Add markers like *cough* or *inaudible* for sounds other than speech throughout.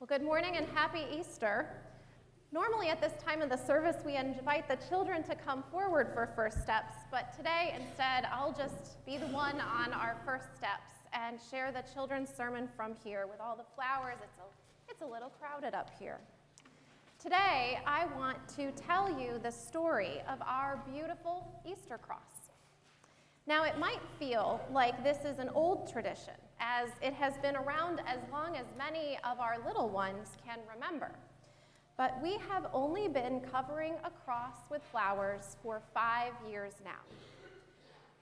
Well, good morning and happy Easter. Normally, at this time of the service, we invite the children to come forward for first steps, but today, instead, I'll just be the one on our first steps and share the children's sermon from here with all the flowers. It's a, it's a little crowded up here. Today, I want to tell you the story of our beautiful Easter cross. Now, it might feel like this is an old tradition, as it has been around as long as many of our little ones can remember. But we have only been covering a cross with flowers for five years now.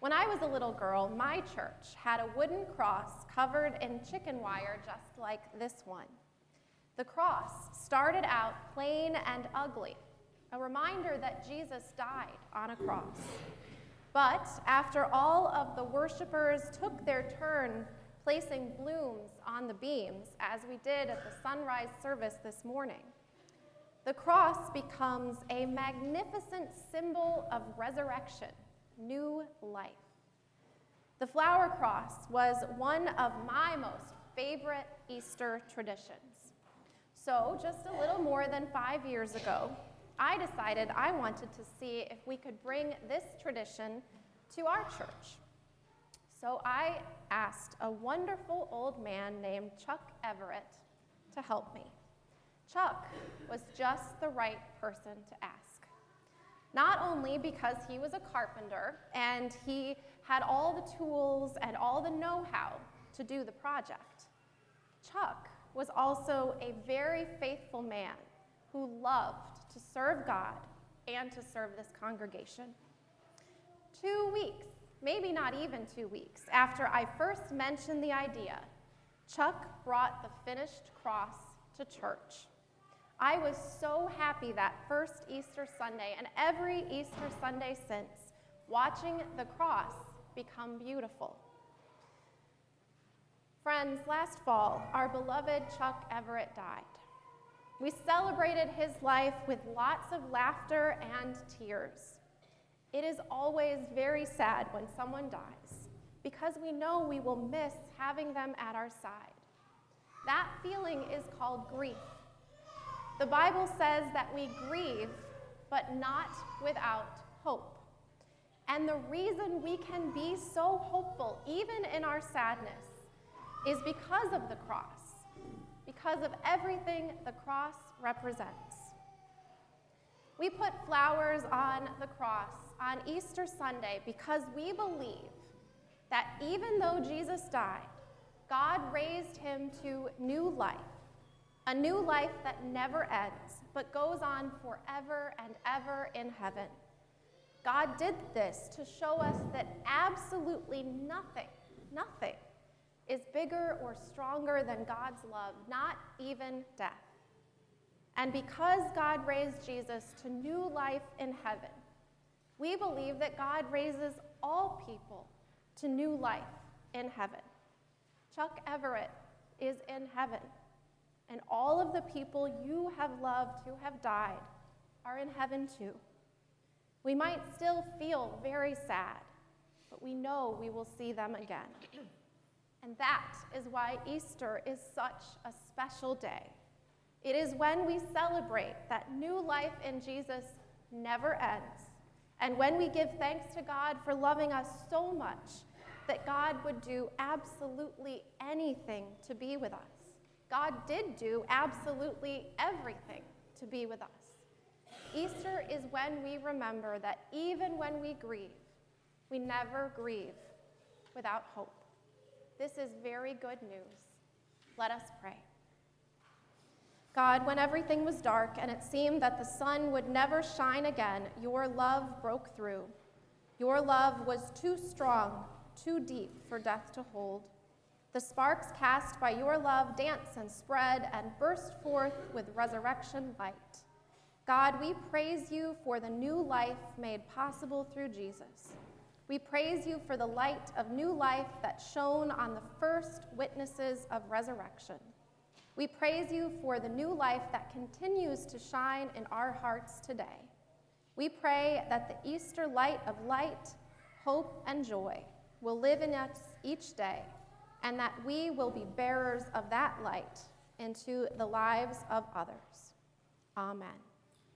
When I was a little girl, my church had a wooden cross covered in chicken wire just like this one. The cross started out plain and ugly, a reminder that Jesus died on a cross. But after all of the worshipers took their turn placing blooms on the beams, as we did at the sunrise service this morning, the cross becomes a magnificent symbol of resurrection, new life. The flower cross was one of my most favorite Easter traditions. So, just a little more than five years ago, I decided I wanted to see if we could bring this tradition to our church. So I asked a wonderful old man named Chuck Everett to help me. Chuck was just the right person to ask. Not only because he was a carpenter and he had all the tools and all the know how to do the project, Chuck was also a very faithful man who loved to serve God and to serve this congregation. Two weeks, maybe not even two weeks, after I first mentioned the idea, Chuck brought the finished cross to church. I was so happy that first Easter Sunday and every Easter Sunday since, watching the cross become beautiful. Friends, last fall, our beloved Chuck Everett died. We celebrated his life with lots of laughter and tears. It is always very sad when someone dies because we know we will miss having them at our side. That feeling is called grief. The Bible says that we grieve, but not without hope. And the reason we can be so hopeful, even in our sadness, is because of the cross, because of everything the cross represents. We put flowers on the cross on Easter Sunday because we believe that even though Jesus died, God raised him to new life, a new life that never ends, but goes on forever and ever in heaven. God did this to show us that absolutely nothing, nothing is bigger or stronger than God's love, not even death. And because God raised Jesus to new life in heaven, we believe that God raises all people to new life in heaven. Chuck Everett is in heaven, and all of the people you have loved who have died are in heaven too. We might still feel very sad, but we know we will see them again. *clears throat* And that is why Easter is such a special day. It is when we celebrate that new life in Jesus never ends and when we give thanks to God for loving us so much that God would do absolutely anything to be with us, God did do absolutely everything to be with us. Easter is when we remember that even when we grieve, we never grieve without hope. This is very good news. Let us pray. God, when everything was dark and it seemed that the sun would never shine again, your love broke through. Your love was too strong, too deep for death to hold. The sparks cast by your love dance and spread and burst forth with resurrection light. God, we praise you for the new life made possible through Jesus. We praise you for the light of new life that shone on the first witnesses of resurrection. We praise you for the new life that continues to shine in our hearts today. We pray that the Easter light of light, hope, and joy will live in us each day, and that we will be bearers of that light into the lives of others. Amen.